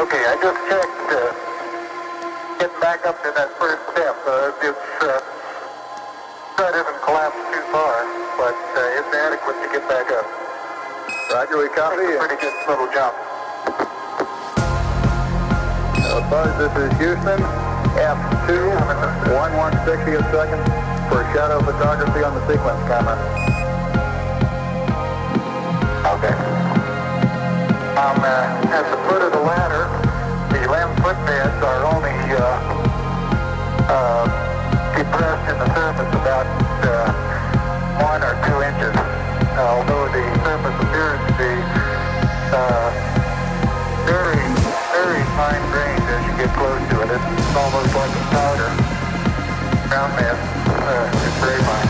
Okay, I just checked. Uh, getting back up to that first step. Uh, it's uh, that isn't collapsed too far, but uh, it's adequate to get back up. Roger, we copy. It's a pretty good little jump. Uh, Buzz, this is Houston. F2, 1 160th second for shadow photography on the sequence camera. Uh, uh, depressed in the surface about uh, one or two inches, although the surface appears to be uh, very, very fine grained as you get close to it. It's almost like a powder. Ground mass uh, is very fine.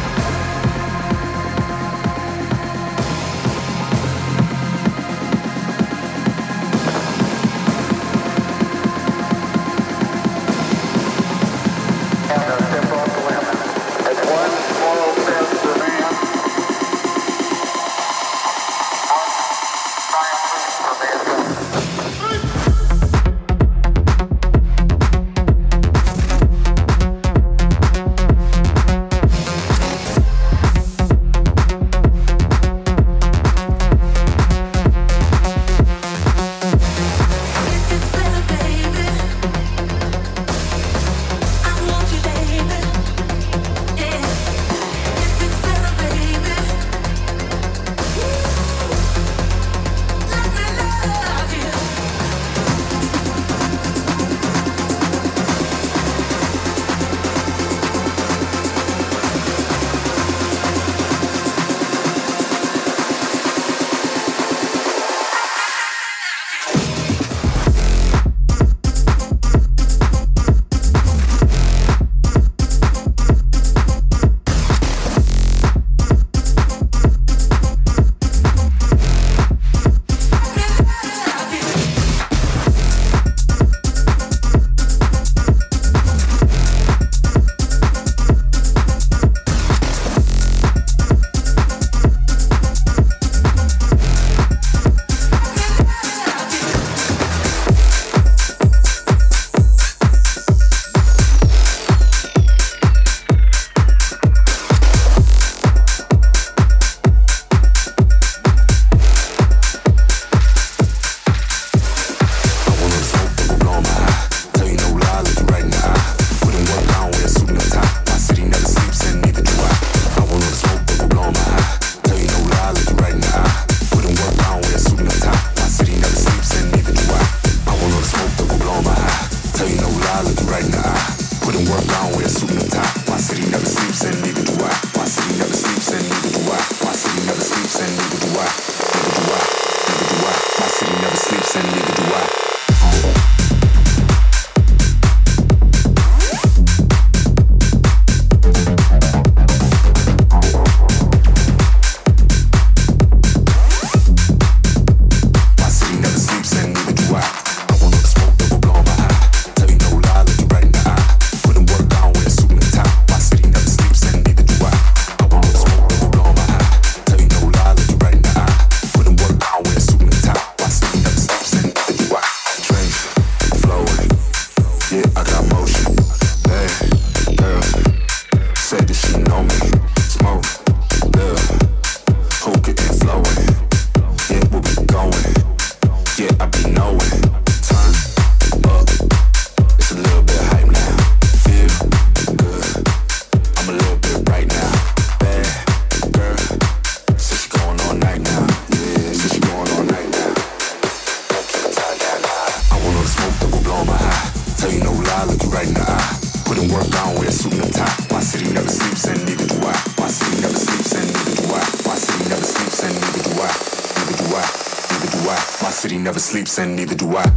And neither do I.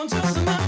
on just a minute.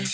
We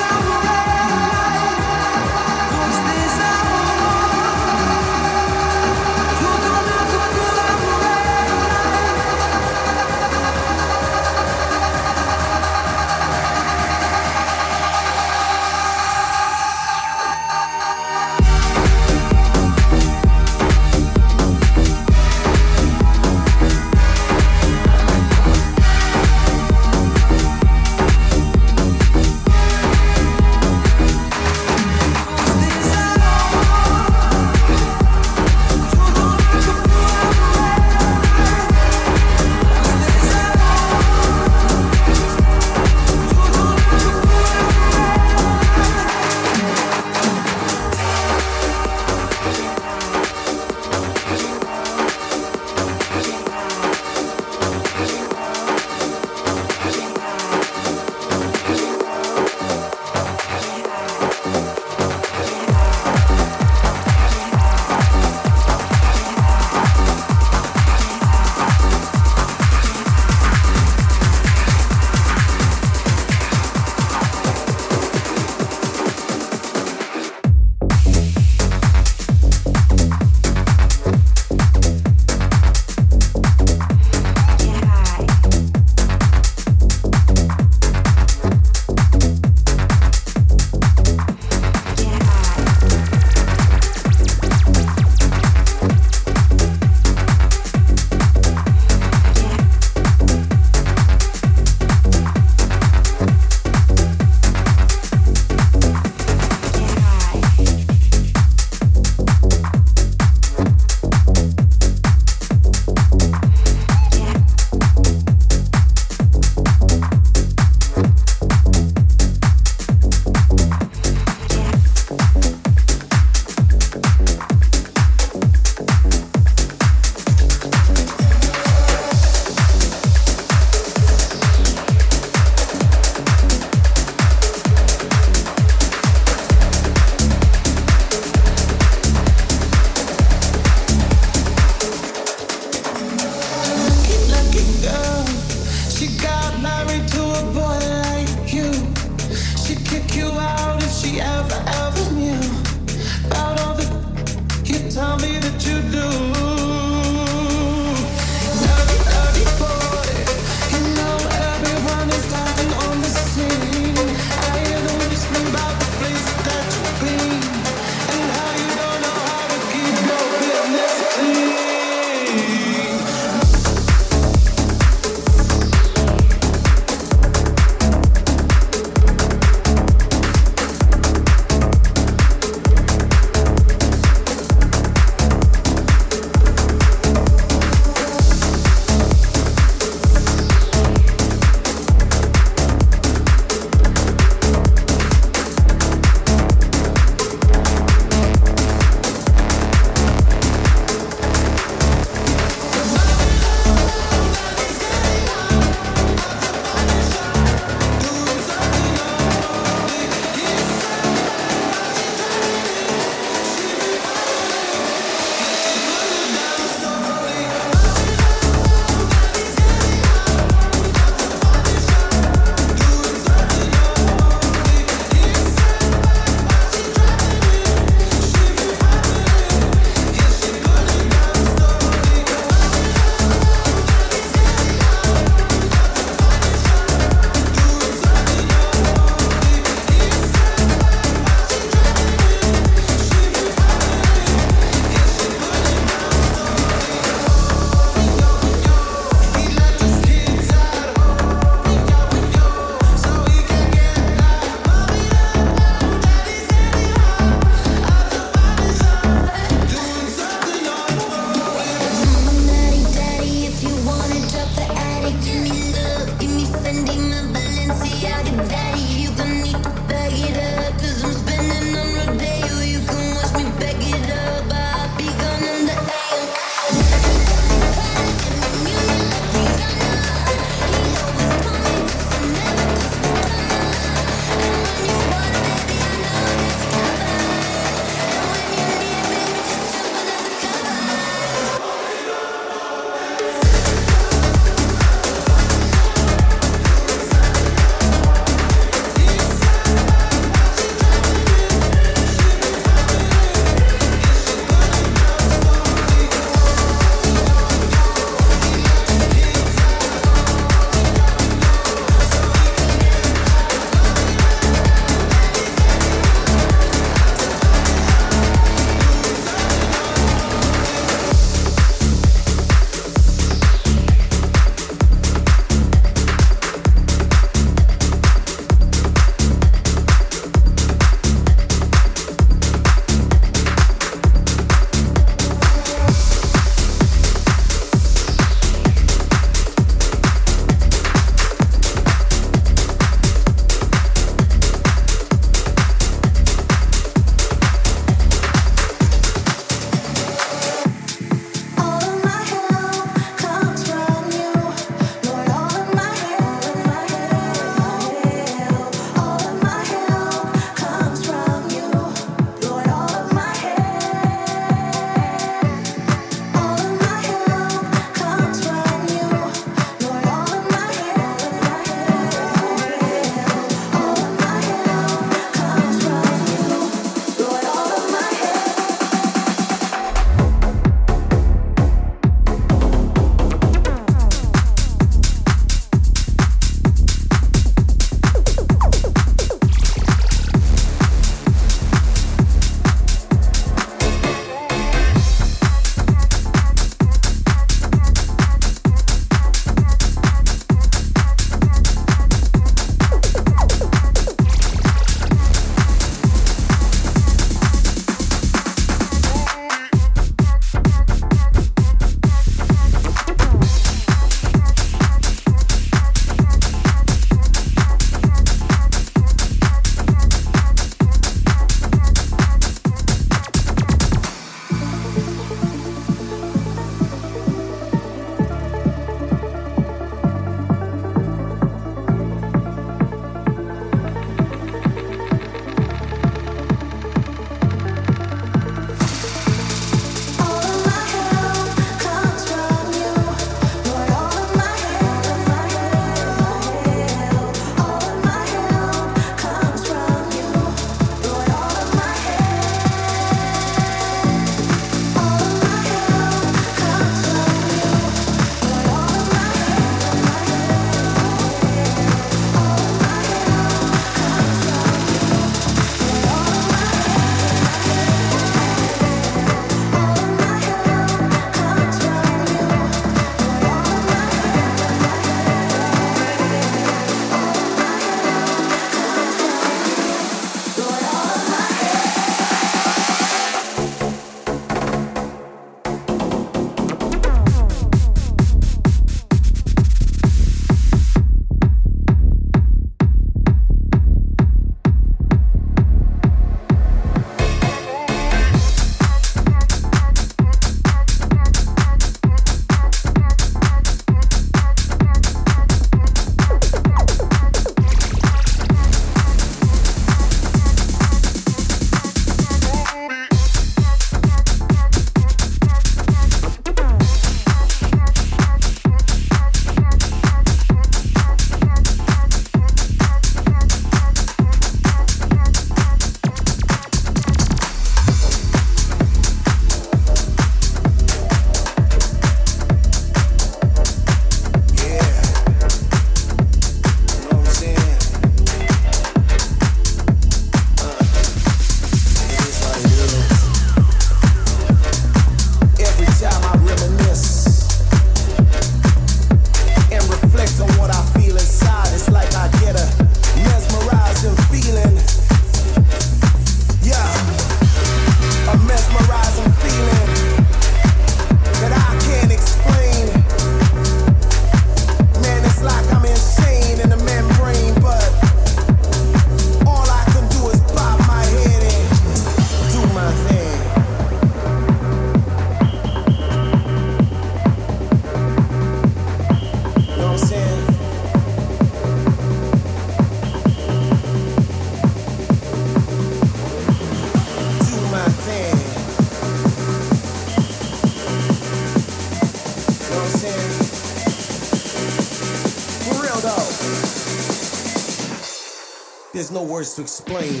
words to explain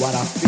what I feel.